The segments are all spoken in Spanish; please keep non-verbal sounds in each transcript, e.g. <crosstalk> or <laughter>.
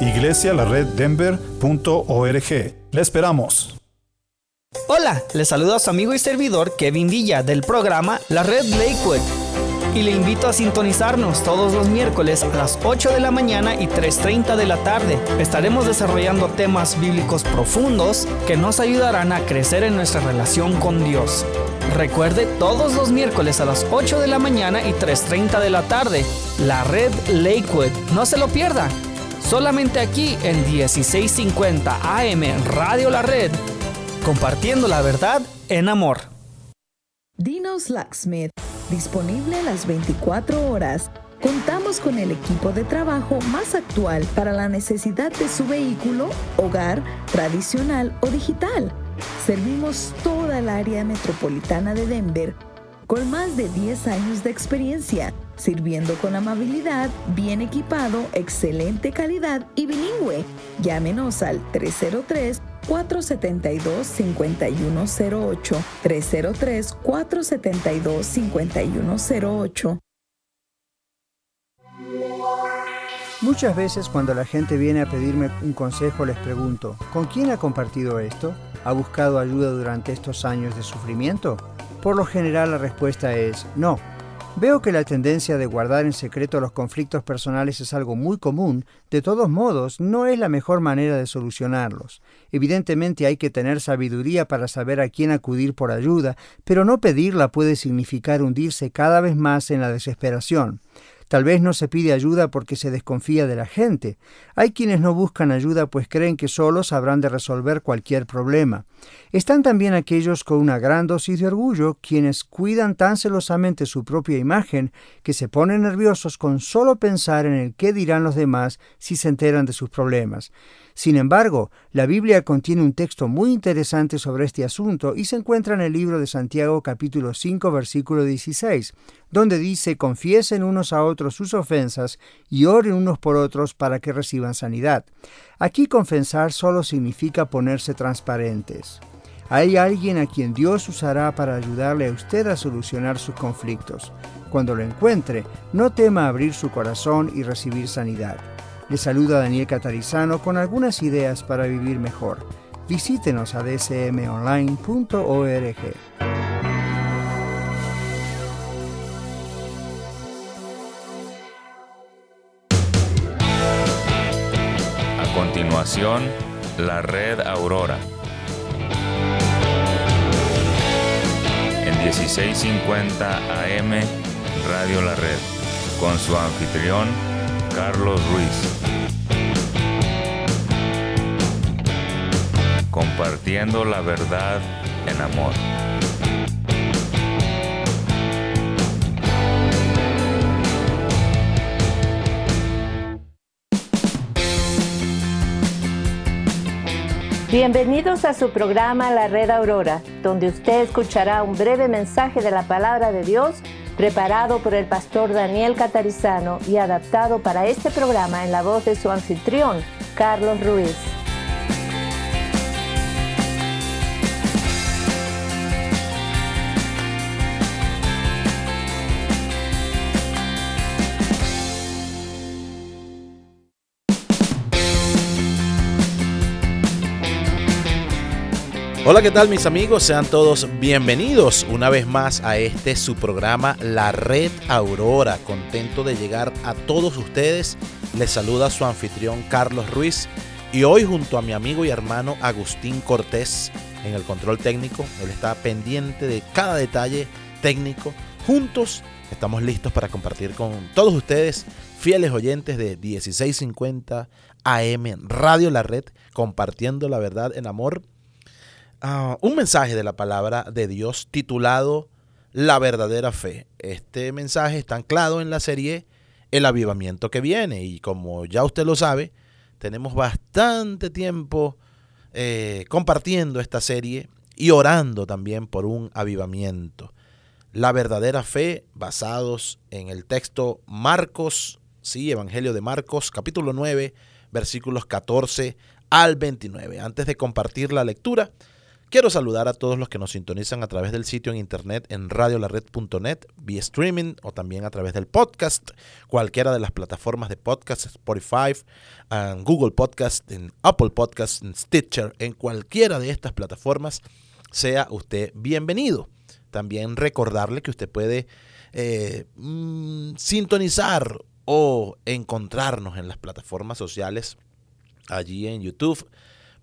iglesialareddenver.org. Le esperamos. Hola, le saluda a su amigo y servidor Kevin Villa del programa La Red Lakewood y le invito a sintonizarnos todos los miércoles a las 8 de la mañana y 3.30 de la tarde. Estaremos desarrollando temas bíblicos profundos que nos ayudarán a crecer en nuestra relación con Dios. Recuerde todos los miércoles a las 8 de la mañana y 3.30 de la tarde, la red Lakewood. No se lo pierda solamente aquí en 1650 AM Radio La Red, compartiendo la verdad en amor. Dinos Locksmith, disponible las 24 horas. Contamos con el equipo de trabajo más actual para la necesidad de su vehículo, hogar, tradicional o digital. Servimos toda el área metropolitana de Denver con más de 10 años de experiencia sirviendo con amabilidad, bien equipado, excelente calidad y bilingüe. Llámenos al 303 472 5108 303 472 5108 Muchas veces cuando la gente viene a pedirme un consejo les pregunto, ¿con quién ha compartido esto? ¿Ha buscado ayuda durante estos años de sufrimiento? Por lo general la respuesta es no Veo que la tendencia de guardar en secreto los conflictos personales es algo muy común, de todos modos, no es la mejor manera de solucionarlos. Evidentemente hay que tener sabiduría para saber a quién acudir por ayuda, pero no pedirla puede significar hundirse cada vez más en la desesperación. Tal vez no se pide ayuda porque se desconfía de la gente. Hay quienes no buscan ayuda pues creen que solos habrán de resolver cualquier problema. Están también aquellos con una gran dosis de orgullo, quienes cuidan tan celosamente su propia imagen que se ponen nerviosos con solo pensar en el qué dirán los demás si se enteran de sus problemas. Sin embargo, la Biblia contiene un texto muy interesante sobre este asunto y se encuentra en el libro de Santiago capítulo 5 versículo 16, donde dice confiesen unos a otros sus ofensas y oren unos por otros para que reciban sanidad. Aquí confesar solo significa ponerse transparentes. Hay alguien a quien Dios usará para ayudarle a usted a solucionar sus conflictos. Cuando lo encuentre, no tema abrir su corazón y recibir sanidad. Le saluda Daniel Catarizano con algunas ideas para vivir mejor. Visítenos a dsmonline.org. A continuación, la red Aurora. En 1650 AM, Radio La Red, con su anfitrión, Carlos Ruiz. Compartiendo la verdad en amor. Bienvenidos a su programa La Red Aurora, donde usted escuchará un breve mensaje de la palabra de Dios preparado por el pastor Daniel Catarizano y adaptado para este programa en la voz de su anfitrión, Carlos Ruiz. Hola, ¿qué tal mis amigos? Sean todos bienvenidos una vez más a este su programa La Red Aurora. Contento de llegar a todos ustedes. Les saluda su anfitrión Carlos Ruiz y hoy junto a mi amigo y hermano Agustín Cortés en el control técnico. Él está pendiente de cada detalle técnico. Juntos estamos listos para compartir con todos ustedes, fieles oyentes de 1650 AM Radio La Red, compartiendo la verdad en amor Ah, un mensaje de la palabra de Dios titulado La verdadera fe. Este mensaje está anclado en la serie El avivamiento que viene y como ya usted lo sabe, tenemos bastante tiempo eh, compartiendo esta serie y orando también por un avivamiento. La verdadera fe basados en el texto Marcos, sí, Evangelio de Marcos, capítulo 9, versículos 14 al 29. Antes de compartir la lectura, quiero saludar a todos los que nos sintonizan a través del sitio en internet en radiolared.net, vía streaming o también a través del podcast, cualquiera de las plataformas de podcast, Spotify, Google Podcast, en Apple Podcast, en Stitcher, en cualquiera de estas plataformas, sea usted bienvenido. También recordarle que usted puede eh, mm, sintonizar o encontrarnos en las plataformas sociales allí en YouTube.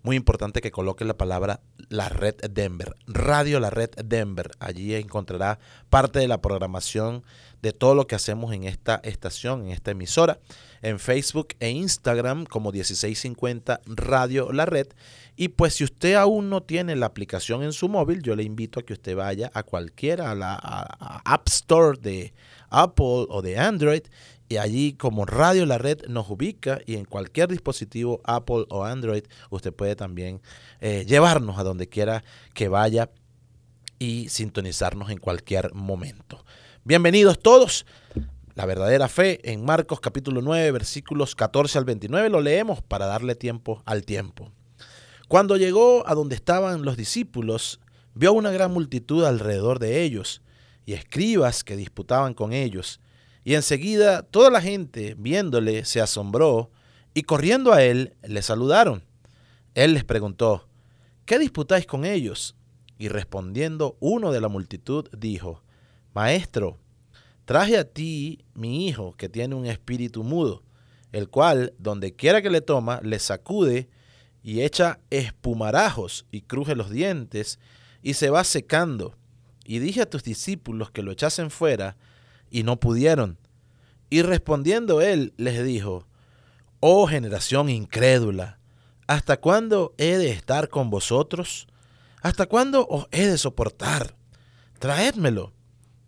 Muy importante que coloque la palabra La Red Denver, Radio La Red Denver. Allí encontrará parte de la programación de todo lo que hacemos en esta estación, en esta emisora, en Facebook e Instagram como 1650 Radio La Red. Y pues si usted aún no tiene la aplicación en su móvil, yo le invito a que usted vaya a cualquiera, a la App Store de Apple o de Android y allí como Radio La Red nos ubica y en cualquier dispositivo Apple o Android usted puede también eh, llevarnos a donde quiera que vaya y sintonizarnos en cualquier momento. Bienvenidos todos. La verdadera fe en Marcos capítulo 9 versículos 14 al 29 lo leemos para darle tiempo al tiempo. Cuando llegó a donde estaban los discípulos, vio una gran multitud alrededor de ellos y escribas que disputaban con ellos y enseguida toda la gente, viéndole, se asombró, y corriendo a él, le saludaron. Él les preguntó, ¿qué disputáis con ellos? Y respondiendo uno de la multitud, dijo, Maestro, traje a ti mi hijo que tiene un espíritu mudo, el cual, donde quiera que le toma, le sacude y echa espumarajos y cruje los dientes y se va secando. Y dije a tus discípulos que lo echasen fuera, y no pudieron. Y respondiendo él les dijo, Oh generación incrédula, ¿hasta cuándo he de estar con vosotros? ¿Hasta cuándo os he de soportar? Traédmelo.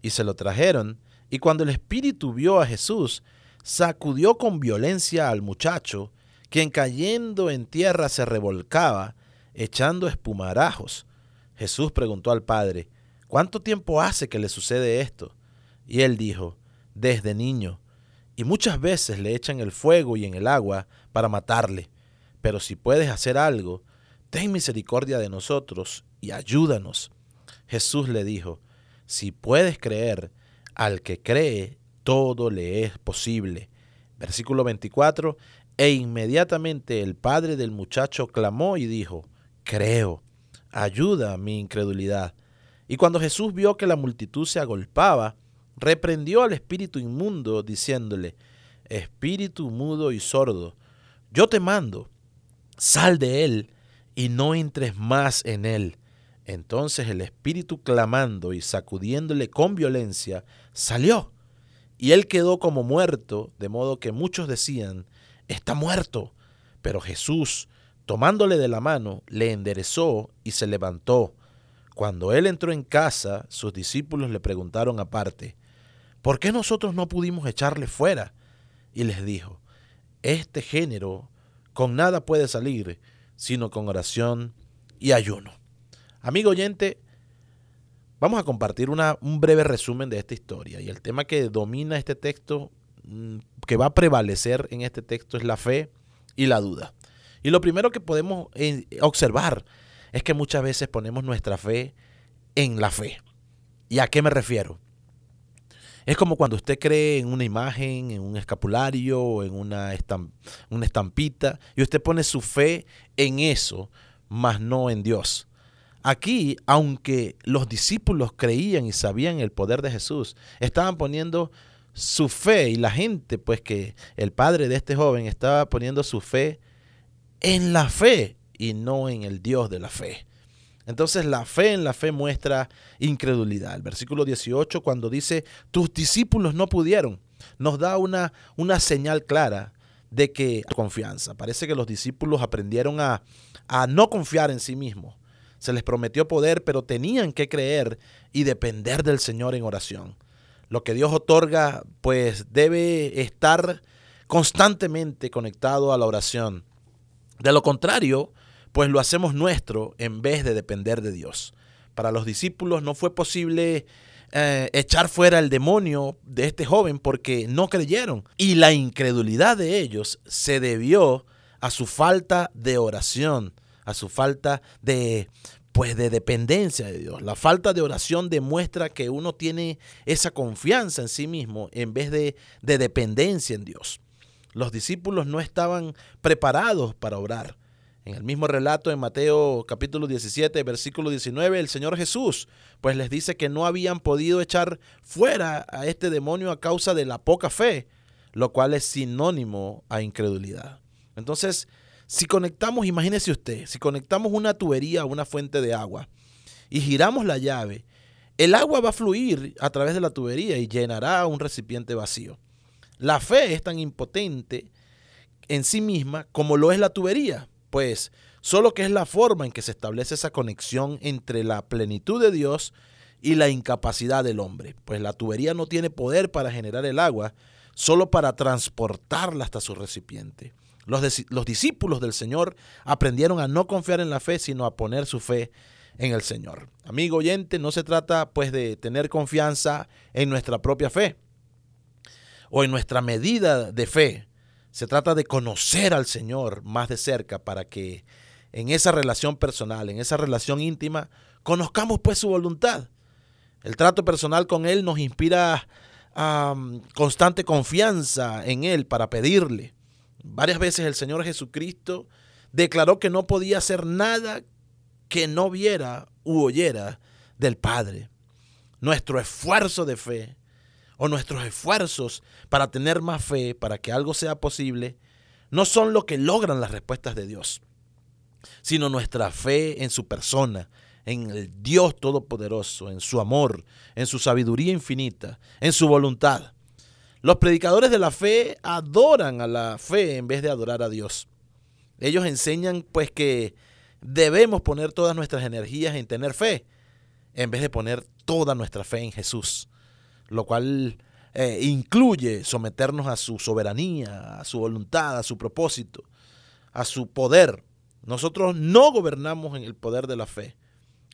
Y se lo trajeron, y cuando el espíritu vio a Jesús, sacudió con violencia al muchacho, quien cayendo en tierra se revolcaba, echando espumarajos. Jesús preguntó al padre, ¿cuánto tiempo hace que le sucede esto? Y él dijo, desde niño, y muchas veces le echan el fuego y en el agua para matarle. Pero si puedes hacer algo, ten misericordia de nosotros y ayúdanos. Jesús le dijo, si puedes creer, al que cree, todo le es posible. Versículo 24, e inmediatamente el padre del muchacho clamó y dijo, creo, ayuda mi incredulidad. Y cuando Jesús vio que la multitud se agolpaba, reprendió al espíritu inmundo, diciéndole, Espíritu mudo y sordo, yo te mando, sal de él y no entres más en él. Entonces el espíritu clamando y sacudiéndole con violencia, salió, y él quedó como muerto, de modo que muchos decían, está muerto. Pero Jesús, tomándole de la mano, le enderezó y se levantó. Cuando él entró en casa, sus discípulos le preguntaron aparte, ¿por qué nosotros no pudimos echarle fuera? Y les dijo, este género con nada puede salir, sino con oración y ayuno. Amigo oyente, vamos a compartir un breve resumen de esta historia. Y el tema que domina este texto, mm, que va a prevalecer en este texto, es la fe y la duda. Y lo primero que podemos eh, observar es que muchas veces ponemos nuestra fe en la fe. ¿Y a qué me refiero? Es como cuando usted cree en una imagen, en un escapulario, en una, una estampita, y usted pone su fe en eso, mas no en Dios. Aquí, aunque los discípulos creían y sabían el poder de Jesús, estaban poniendo su fe y la gente, pues que el padre de este joven estaba poniendo su fe en la fe y no en el Dios de la fe. Entonces la fe en la fe muestra incredulidad. El versículo 18 cuando dice, tus discípulos no pudieron, nos da una, una señal clara de que confianza. Parece que los discípulos aprendieron a, a no confiar en sí mismos. Se les prometió poder, pero tenían que creer y depender del Señor en oración. Lo que Dios otorga, pues debe estar constantemente conectado a la oración De lo contrario, pues lo hacemos nuestro en vez de depender de Dios. Para los discípulos no fue posible eh, echar fuera el demonio de este joven porque no creyeron. Y la incredulidad de ellos se debió a su falta de oración, a su falta de pues de dependencia de Dios. La falta de oración demuestra que uno tiene esa confianza en sí mismo en vez de, de dependencia en Dios. Los discípulos no estaban preparados para orar. En el mismo relato en Mateo capítulo 17, versículo 19, el Señor Jesús pues les dice que no habían podido echar fuera a este demonio a causa de la poca fe, lo cual es sinónimo a incredulidad. Entonces, si conectamos, imagínese usted, si conectamos una tubería a una fuente de agua y giramos la llave, el agua va a fluir a través de la tubería y llenará un recipiente vacío. La fe es tan impotente en sí misma como lo es la tubería, pues solo que es la forma en que se establece esa conexión entre la plenitud de Dios y la incapacidad del hombre, pues la tubería no tiene poder para generar el agua, solo para transportarla hasta su recipiente. Los, discípulos del Señor aprendieron a no confiar en la fe, sino a poner su fe en el Señor. Amigo oyente, no se trata pues de tener confianza en nuestra propia fe o en nuestra medida de fe. Se trata de conocer al Señor más de cerca para que en esa relación personal, en esa relación íntima, conozcamos pues su voluntad. El trato personal con Él nos inspira constante confianza en Él para pedirle. Varias veces el Señor Jesucristo declaró que no podía hacer nada que no viera u oyera del Padre. Nuestro esfuerzo de fe o nuestros esfuerzos para tener más fe, para que algo sea posible, no son lo que logran las respuestas de Dios, sino nuestra fe en su persona, en el Dios Todopoderoso, en su amor, en su sabiduría infinita, en su voluntad. Los predicadores de la fe adoran a la fe en vez de adorar a Dios. Ellos enseñan pues que debemos poner todas nuestras energías en tener fe en vez de poner toda nuestra fe en Jesús, lo cual eh, incluye someternos a su soberanía, a su voluntad, a su propósito, a su poder. Nosotros no gobernamos en el poder de la fe.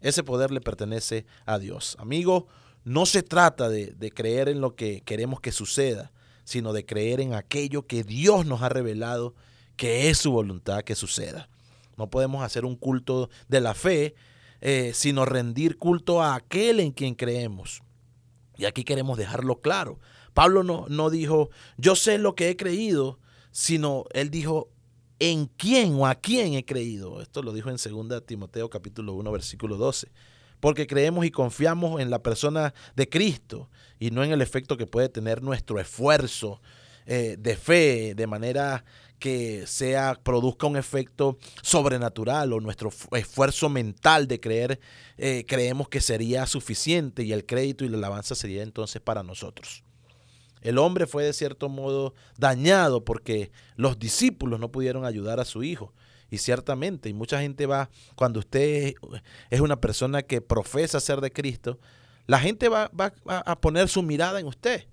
Ese poder le pertenece a Dios. Amigo, no se trata de, creer en lo que queremos que suceda, sino de creer en aquello que Dios nos ha revelado que es su voluntad que suceda. No podemos hacer un culto de la fe, eh, sino rendir culto a aquel en quien creemos. Y aquí queremos dejarlo claro. Pablo no, no dijo, yo sé lo que he creído, sino él dijo, en quién o a quién he creído. Esto lo dijo en 2 Timoteo capítulo 1 versículo 12 porque creemos y confiamos en la persona de Cristo y no en el efecto que puede tener nuestro esfuerzo eh, de fe, de manera que sea produzca un efecto sobrenatural o nuestro esfuerzo mental de creer eh, creemos que sería suficiente y el crédito y la alabanza sería entonces para nosotros. El hombre fue de cierto modo dañado porque los discípulos no pudieron ayudar a su hijo. Y ciertamente, y mucha gente va, cuando usted es una persona que profesa ser de Cristo, la gente va, va, a poner su mirada en usted.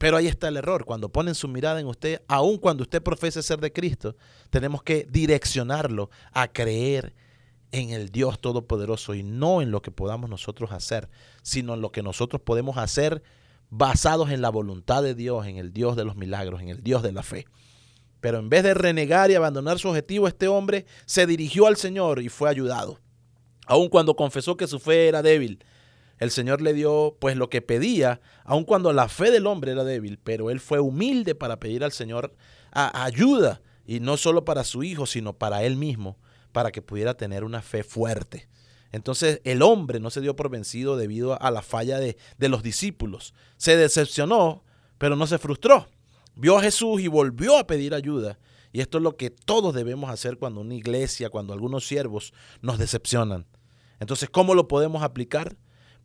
Pero ahí está el error. Cuando ponen su mirada en usted, aun cuando usted profese ser de Cristo, tenemos que direccionarlo a creer en el Dios Todopoderoso y no en lo que podamos nosotros hacer, sino en lo que nosotros podemos hacer basados en la voluntad de Dios, en el Dios de los milagros, en el Dios de la fe. Pero en vez de renegar y abandonar su objetivo, este hombre se dirigió al Señor y fue ayudado. Aun cuando confesó que su fe era débil, el Señor le dio pues lo que pedía, aun cuando la fe del hombre era débil, pero él fue humilde para pedir al Señor ayuda, y no solo para su hijo, sino para él mismo, para que pudiera tener una fe fuerte. Entonces el hombre no se dio por vencido debido a la falla de, de los discípulos. Se decepcionó, pero no se frustró vio a Jesús y volvió a pedir ayuda. Y esto es lo que todos debemos hacer cuando una iglesia, cuando algunos siervos nos decepcionan. Entonces, ¿cómo lo podemos aplicar?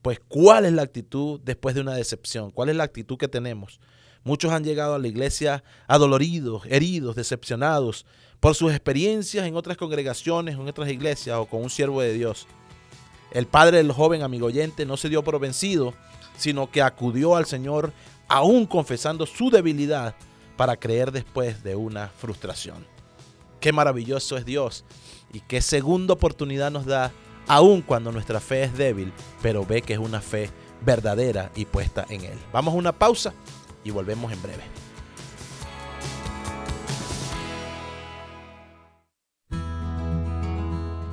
Pues, ¿cuál es la actitud después de una decepción? ¿Cuál es la actitud que tenemos? Muchos han llegado a la iglesia adoloridos, heridos, decepcionados por sus experiencias en otras congregaciones, en otras iglesias o con un siervo de Dios. El padre del joven amigo oyente no se dio por vencido, sino que acudió al Señor aún confesando su debilidad para creer después de una frustración. qué maravilloso es Dios y qué segunda oportunidad nos da, aun cuando nuestra fe es débil, pero ve que es una fe verdadera y puesta en Él. Vamos a una pausa y volvemos en breve.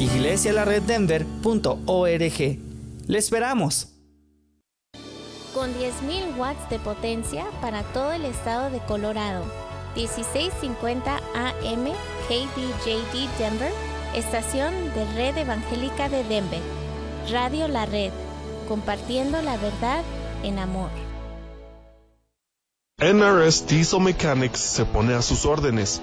iglesialareddenver.org. Le esperamos. Con 10.000 watts de potencia para todo el estado de Colorado. 1650 AM KBJD Denver, estación de Red Evangélica de Denver. Radio La Red, compartiendo la verdad en amor. NRS Diesel Mechanics se pone a sus órdenes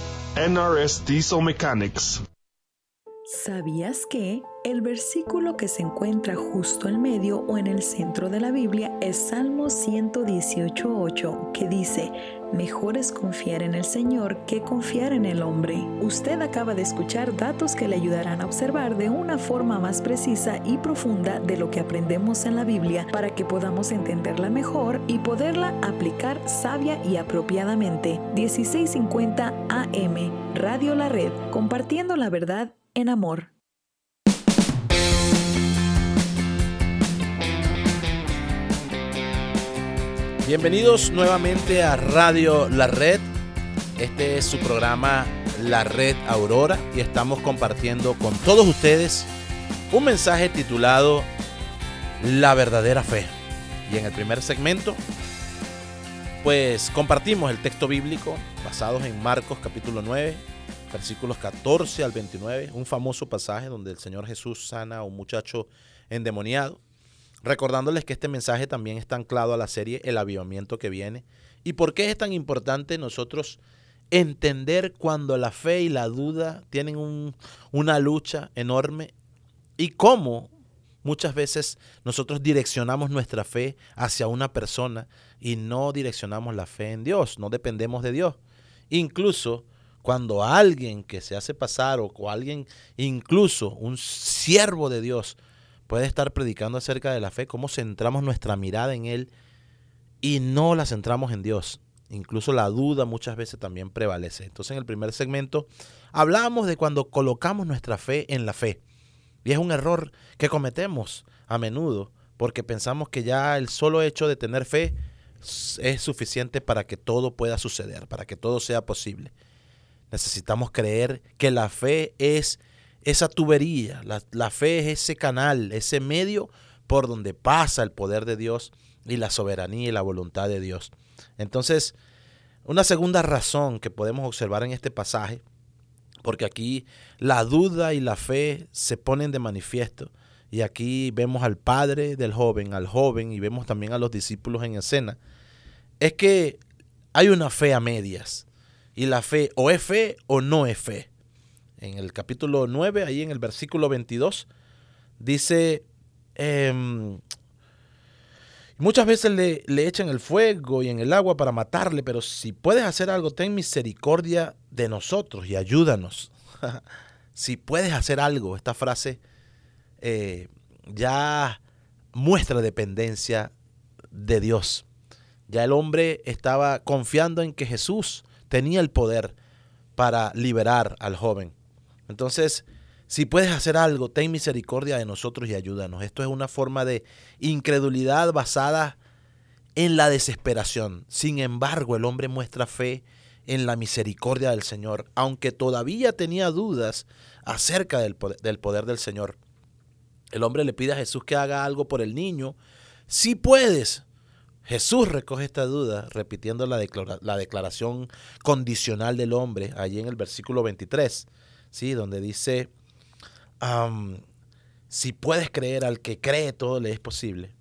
NRS Diesel Mechanics. ¿Sabías que el versículo que se encuentra justo en medio o en el centro de la Biblia es Salmo 118.8, que dice, Mejor es confiar en el Señor que confiar en el hombre. Usted acaba de escuchar datos que le ayudarán a observar de una forma más precisa y profunda de lo que aprendemos en la Biblia para que podamos entenderla mejor y poderla aplicar sabia y apropiadamente. 1650 AM, Radio La Red, compartiendo la verdad en amor. Bienvenidos nuevamente a Radio La Red. Este es su programa La Red Aurora y estamos compartiendo con todos ustedes un mensaje titulado La verdadera fe. Y en el primer segmento, pues compartimos el texto bíblico basados en Marcos capítulo 9, versículos 14 al 29, un famoso pasaje donde el Señor Jesús sana a un muchacho endemoniado Recordándoles que este mensaje también está anclado a la serie El avivamiento que viene. ¿Y por qué es tan importante nosotros entender cuando la fe y la duda tienen una lucha enorme? Y cómo muchas veces nosotros direccionamos nuestra fe hacia una persona y no direccionamos la fe en Dios, no dependemos de Dios. Incluso cuando alguien que se hace pasar o alguien, incluso un siervo de Dios, puede estar predicando acerca de la fe, cómo centramos nuestra mirada en Él y no la centramos en Dios. Incluso la duda muchas veces también prevalece. Entonces en el primer segmento hablábamos de cuando colocamos nuestra fe en la fe. Y es un error que cometemos a menudo porque pensamos que ya el solo hecho de tener fe es suficiente para que todo pueda suceder, para que todo sea posible. Necesitamos creer que la fe es esa tubería, la, fe es ese canal, ese medio por donde pasa el poder de Dios y la soberanía y la voluntad de Dios. Entonces, una segunda razón que podemos observar en este pasaje porque aquí la duda y la fe se ponen de manifiesto. Y aquí vemos al padre del joven, al joven, y vemos también a los discípulos en escena. Es que hay una fe a medias. Y la fe o es fe o no es fe. En el capítulo 9, ahí en el versículo 22, dice, em, muchas veces le, le echan el fuego y en el agua para matarle, pero si puedes hacer algo, ten misericordia de nosotros y ayúdanos. <laughs> si puedes hacer algo, esta frase eh, ya muestra dependencia de Dios. Ya el hombre estaba confiando en que Jesús tenía el poder para liberar al joven. Entonces, si puedes hacer algo, ten misericordia de nosotros y ayúdanos. Esto es una forma de incredulidad basada en la desesperación. Sin embargo, el hombre muestra fe en la misericordia del Señor, aunque todavía tenía dudas acerca del poder, del Señor. El hombre le pide a Jesús que haga algo por el niño. Si puedes. Jesús recoge esta duda repitiendo la, la declaración condicional del hombre allí en el versículo 23, ¿sí? donde dice, si puedes creer al que cree, todo le es posible.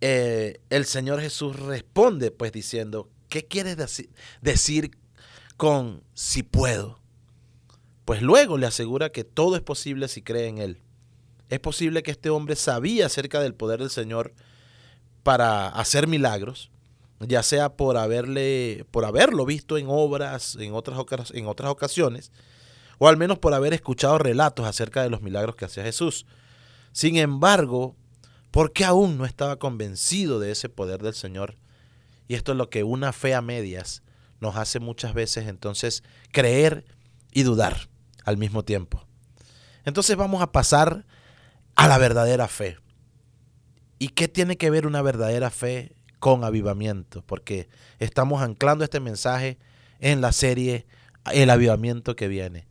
Eh, el Señor Jesús responde pues diciendo, ¿qué quieres decir con si puedo? Pues luego le asegura que todo es posible si cree en Él. Es posible que este hombre sabía acerca del poder del Señor para hacer milagros, ya sea por haberle, por haberlo visto en obras en otras ocasiones, o al menos por haber escuchado relatos acerca de los milagros que hacía Jesús. Sin embargo, ¿por qué aún no estaba convencido de ese poder del Señor? Y esto es lo que una fe a medias nos hace muchas veces entonces creer y dudar al mismo tiempo. Entonces vamos a pasar a la verdadera fe. ¿Y qué tiene que ver una verdadera fe con avivamiento? Porque estamos anclando este mensaje en la serie El avivamiento que viene.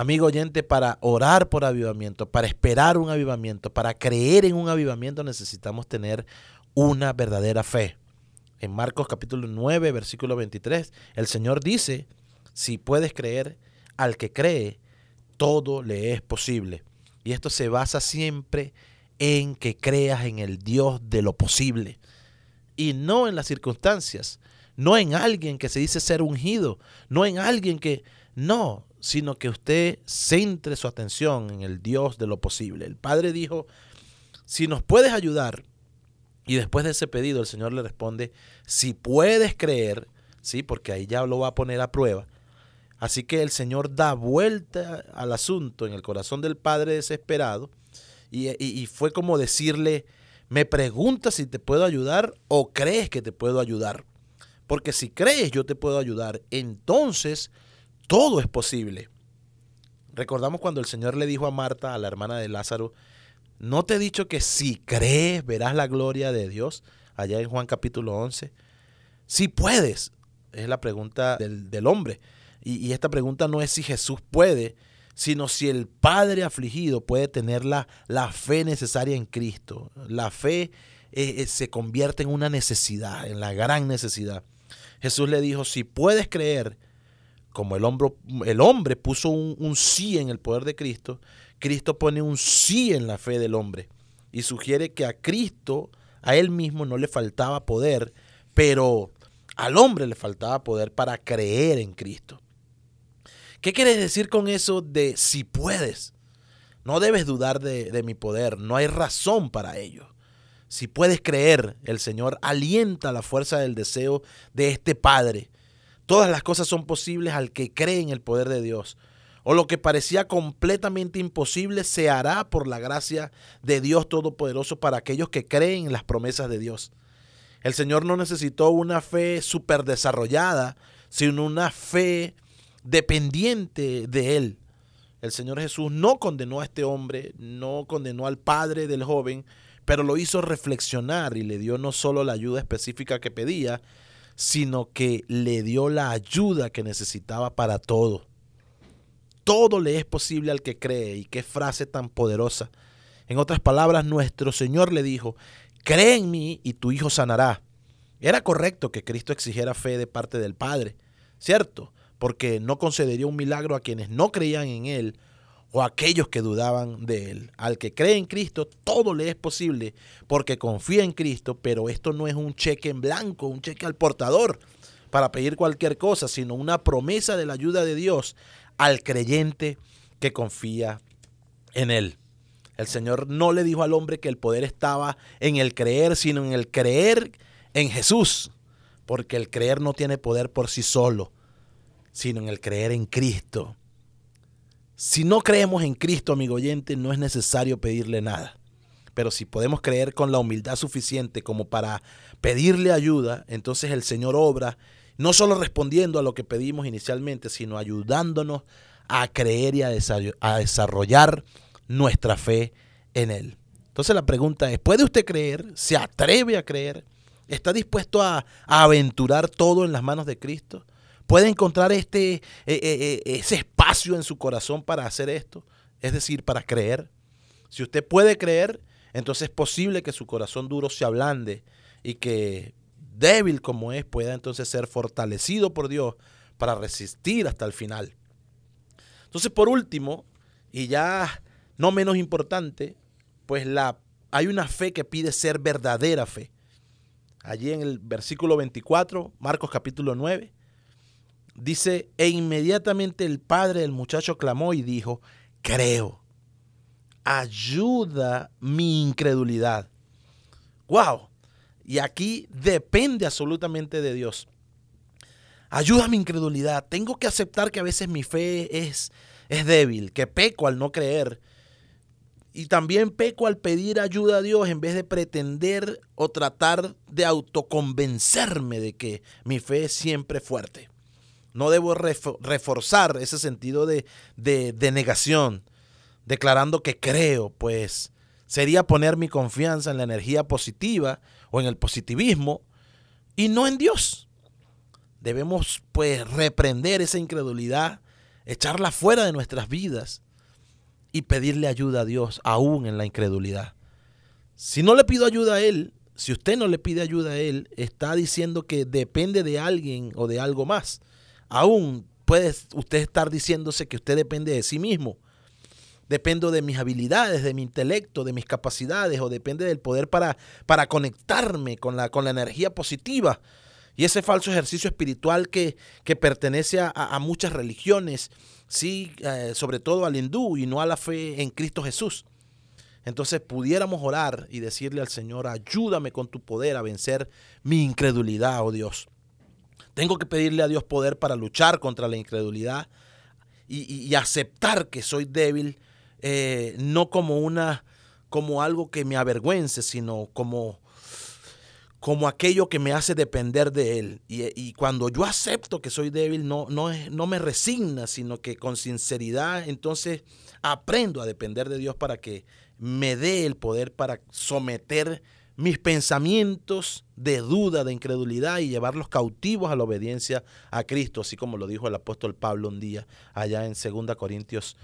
Amigo oyente, para orar por avivamiento, para esperar un avivamiento, para creer en un avivamiento necesitamos tener una verdadera fe. En Marcos capítulo 9, versículo 23, el Señor dice, si puedes creer, al que cree, todo le es posible. Y esto se basa siempre en que creas en el Dios de lo posible y no en las circunstancias, no en alguien que se dice ser ungido, no en alguien que no, sino que usted centre su atención en el Dios de lo posible. El Padre dijo, si nos puedes ayudar, y después de ese pedido el Señor le responde, si puedes creer, sí, porque ahí ya lo va a poner a prueba, Así que el Señor da vuelta al asunto en el corazón del padre desesperado y, fue como decirle, me preguntas si te puedo ayudar o crees que te puedo ayudar. Porque si crees yo te puedo ayudar, entonces todo es posible. Recordamos cuando el Señor le dijo a Marta, a la hermana de Lázaro, ¿no te he dicho que si crees verás la gloria de Dios? Allá en Juan capítulo 11. Si puedes, es la pregunta del, del hombre. Y, esta pregunta no es si Jesús puede, sino si el Padre afligido puede tener la, la fe necesaria en Cristo. La fe eh, eh, se convierte en una necesidad, en la gran necesidad. Jesús le dijo, si puedes creer, como el hombre, el hombre puso un, sí en el poder de Cristo, Cristo pone un sí en la fe del hombre y sugiere que a Cristo, a él mismo no le faltaba poder, pero al hombre le faltaba poder para creer en Cristo. ¿Qué quieres decir con eso de si puedes? No debes dudar de, mi poder, no hay razón para ello. Si puedes creer, el Señor alienta la fuerza del deseo de este Padre. Todas las cosas son posibles al que cree en el poder de Dios. O lo que parecía completamente imposible se hará por la gracia de Dios Todopoderoso para aquellos que creen en las promesas de Dios. El Señor no necesitó una fe súper desarrollada, sino una fe dependiente de él. El Señor Jesús no condenó a este hombre, no condenó al padre del joven, pero lo hizo reflexionar y le dio no solo la ayuda específica que pedía, sino que le dio la ayuda que necesitaba para todo. Todo le es posible al que cree y qué frase tan poderosa. En otras palabras, nuestro Señor le dijo, cree en mí y tu hijo sanará. Era correcto que Cristo exigiera fe de parte del Padre, ¿cierto? porque no concedería un milagro a quienes no creían en Él o aquellos que dudaban de Él. Al que cree en Cristo, todo le es posible porque confía en Cristo, pero esto no es un cheque en blanco, un cheque al portador para pedir cualquier cosa, sino una promesa de la ayuda de Dios al creyente que confía en Él. El Señor no le dijo al hombre que el poder estaba en el creer, sino en el creer en Jesús, porque el creer no tiene poder por sí solo, sino en el creer en Cristo. Si no creemos en Cristo, amigo oyente, no es necesario pedirle nada. Pero si podemos creer con la humildad suficiente como para pedirle ayuda, entonces el Señor obra, no solo respondiendo a lo que pedimos inicialmente, sino ayudándonos a creer y a desarrollar nuestra fe en Él. Entonces la pregunta es, ¿puede usted creer? ¿Se atreve a creer? ¿Está dispuesto a, aventurar todo en las manos de Cristo? ¿Puede encontrar este, eh, eh, eh, ese espacio en su corazón para hacer esto? Es decir, para creer. Si usted puede creer, entonces es posible que su corazón duro se ablande y que débil como es pueda entonces ser fortalecido por Dios para resistir hasta el final. Entonces, por último, y ya no menos importante, pues la, hay una fe que pide ser verdadera fe. Allí en el versículo 24, Marcos capítulo 9, dice, e inmediatamente el padre del muchacho clamó y dijo, creo, ayuda mi incredulidad. ¡Wow! Y aquí depende absolutamente de Dios. Ayuda mi incredulidad. Tengo que aceptar que a veces mi fe es, es débil, que peco al no creer, y también peco al pedir ayuda a Dios en vez de pretender o tratar de autoconvencerme de que mi fe es siempre fuerte. No debo reforzar ese sentido de, de negación, declarando que creo, pues sería poner mi confianza en la energía positiva o en el positivismo y no en Dios. Debemos pues reprender esa incredulidad, echarla fuera de nuestras vidas y pedirle ayuda a Dios aún en la incredulidad. Si no le pido ayuda a Él, si usted no le pide ayuda a Él, está diciendo que depende de alguien o de algo más. Aún puede usted estar diciéndose que usted depende de sí mismo. Dependo de mis habilidades, de mi intelecto, de mis capacidades o depende del poder para, para conectarme con la, con la energía positiva. Y ese falso ejercicio espiritual que, que pertenece a, muchas religiones sí, eh, sobre todo al hindú y no a la fe en Cristo Jesús. Entonces pudiéramos orar y decirle al Señor, ayúdame con tu poder a vencer mi incredulidad, oh Dios. Tengo que pedirle a Dios poder para luchar contra la incredulidad y, aceptar que soy débil, eh, no como una, como algo que me avergüence, sino como como aquello que me hace depender de Él. Y, cuando yo acepto que soy débil, no, no, no me resigna, sino que con sinceridad entonces aprendo a depender de Dios para que me dé el poder para someter mis pensamientos de duda, de incredulidad y llevarlos cautivos a la obediencia a Cristo, así como lo dijo el apóstol Pablo un día allá en 2 Corintios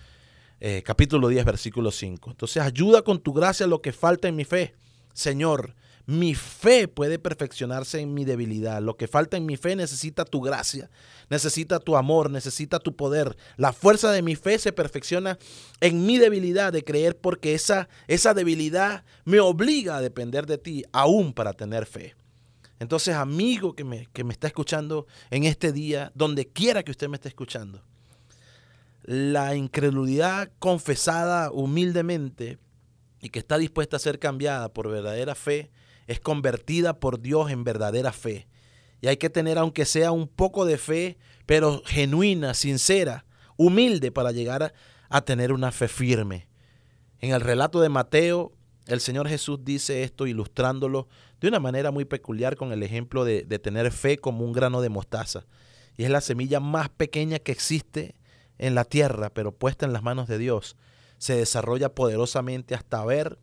eh, capítulo 10, versículo 5. Entonces ayuda con tu gracia lo que falta en mi fe. Señor, mi fe puede perfeccionarse en mi debilidad. Lo que falta en mi fe necesita tu gracia, necesita tu amor, necesita tu poder. La fuerza de mi fe se perfecciona en mi debilidad de creer porque esa, esa debilidad me obliga a depender de ti aún para tener fe. Entonces, amigo que me, que me está escuchando en este día, donde quiera que usted me esté escuchando, la incredulidad confesada humildemente y que está dispuesta a ser cambiada por verdadera fe, es convertida por Dios en verdadera fe. Y hay que tener, aunque sea un poco de fe, pero genuina, sincera, humilde para llegar a, tener una fe firme. En el relato de Mateo, el Señor Jesús dice esto ilustrándolo de una manera muy peculiar con el ejemplo de, de tener fe como un grano de mostaza. Y es la semilla más pequeña que existe en la tierra, pero puesta en las manos de Dios, se desarrolla poderosamente hasta ver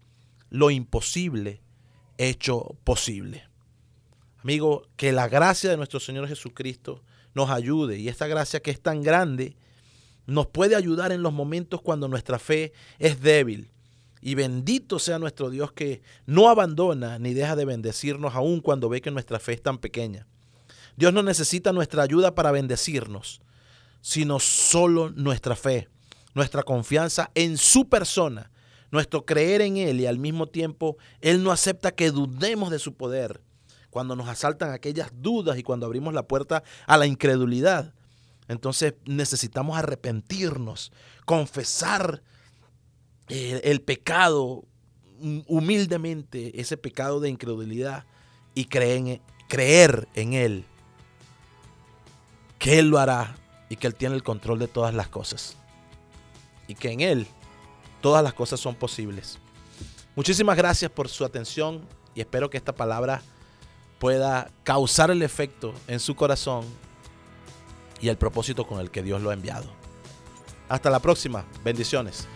lo imposible hecho posible. Amigo, que la gracia de nuestro Señor Jesucristo nos ayude y esta gracia que es tan grande nos puede ayudar en los momentos cuando nuestra fe es débil. Y bendito sea nuestro Dios que no abandona ni deja de bendecirnos aun cuando ve que nuestra fe es tan pequeña. Dios no necesita nuestra ayuda para bendecirnos. sino solo nuestra fe, nuestra confianza en su persona, nuestro creer en Él y al mismo tiempo Él no acepta que dudemos de su poder. Cuando nos asaltan aquellas dudas y cuando abrimos la puerta a la incredulidad, entonces necesitamos arrepentirnos, confesar el, el pecado humildemente, ese pecado de incredulidad y en, creer en Él, que Él lo hará y que Él tiene el control de todas las cosas. Y que en Él todas las cosas son posibles. Muchísimas gracias por su atención y espero que esta palabra pueda causar el efecto en su corazón y el propósito con el que Dios lo ha enviado. Hasta la próxima. Bendiciones.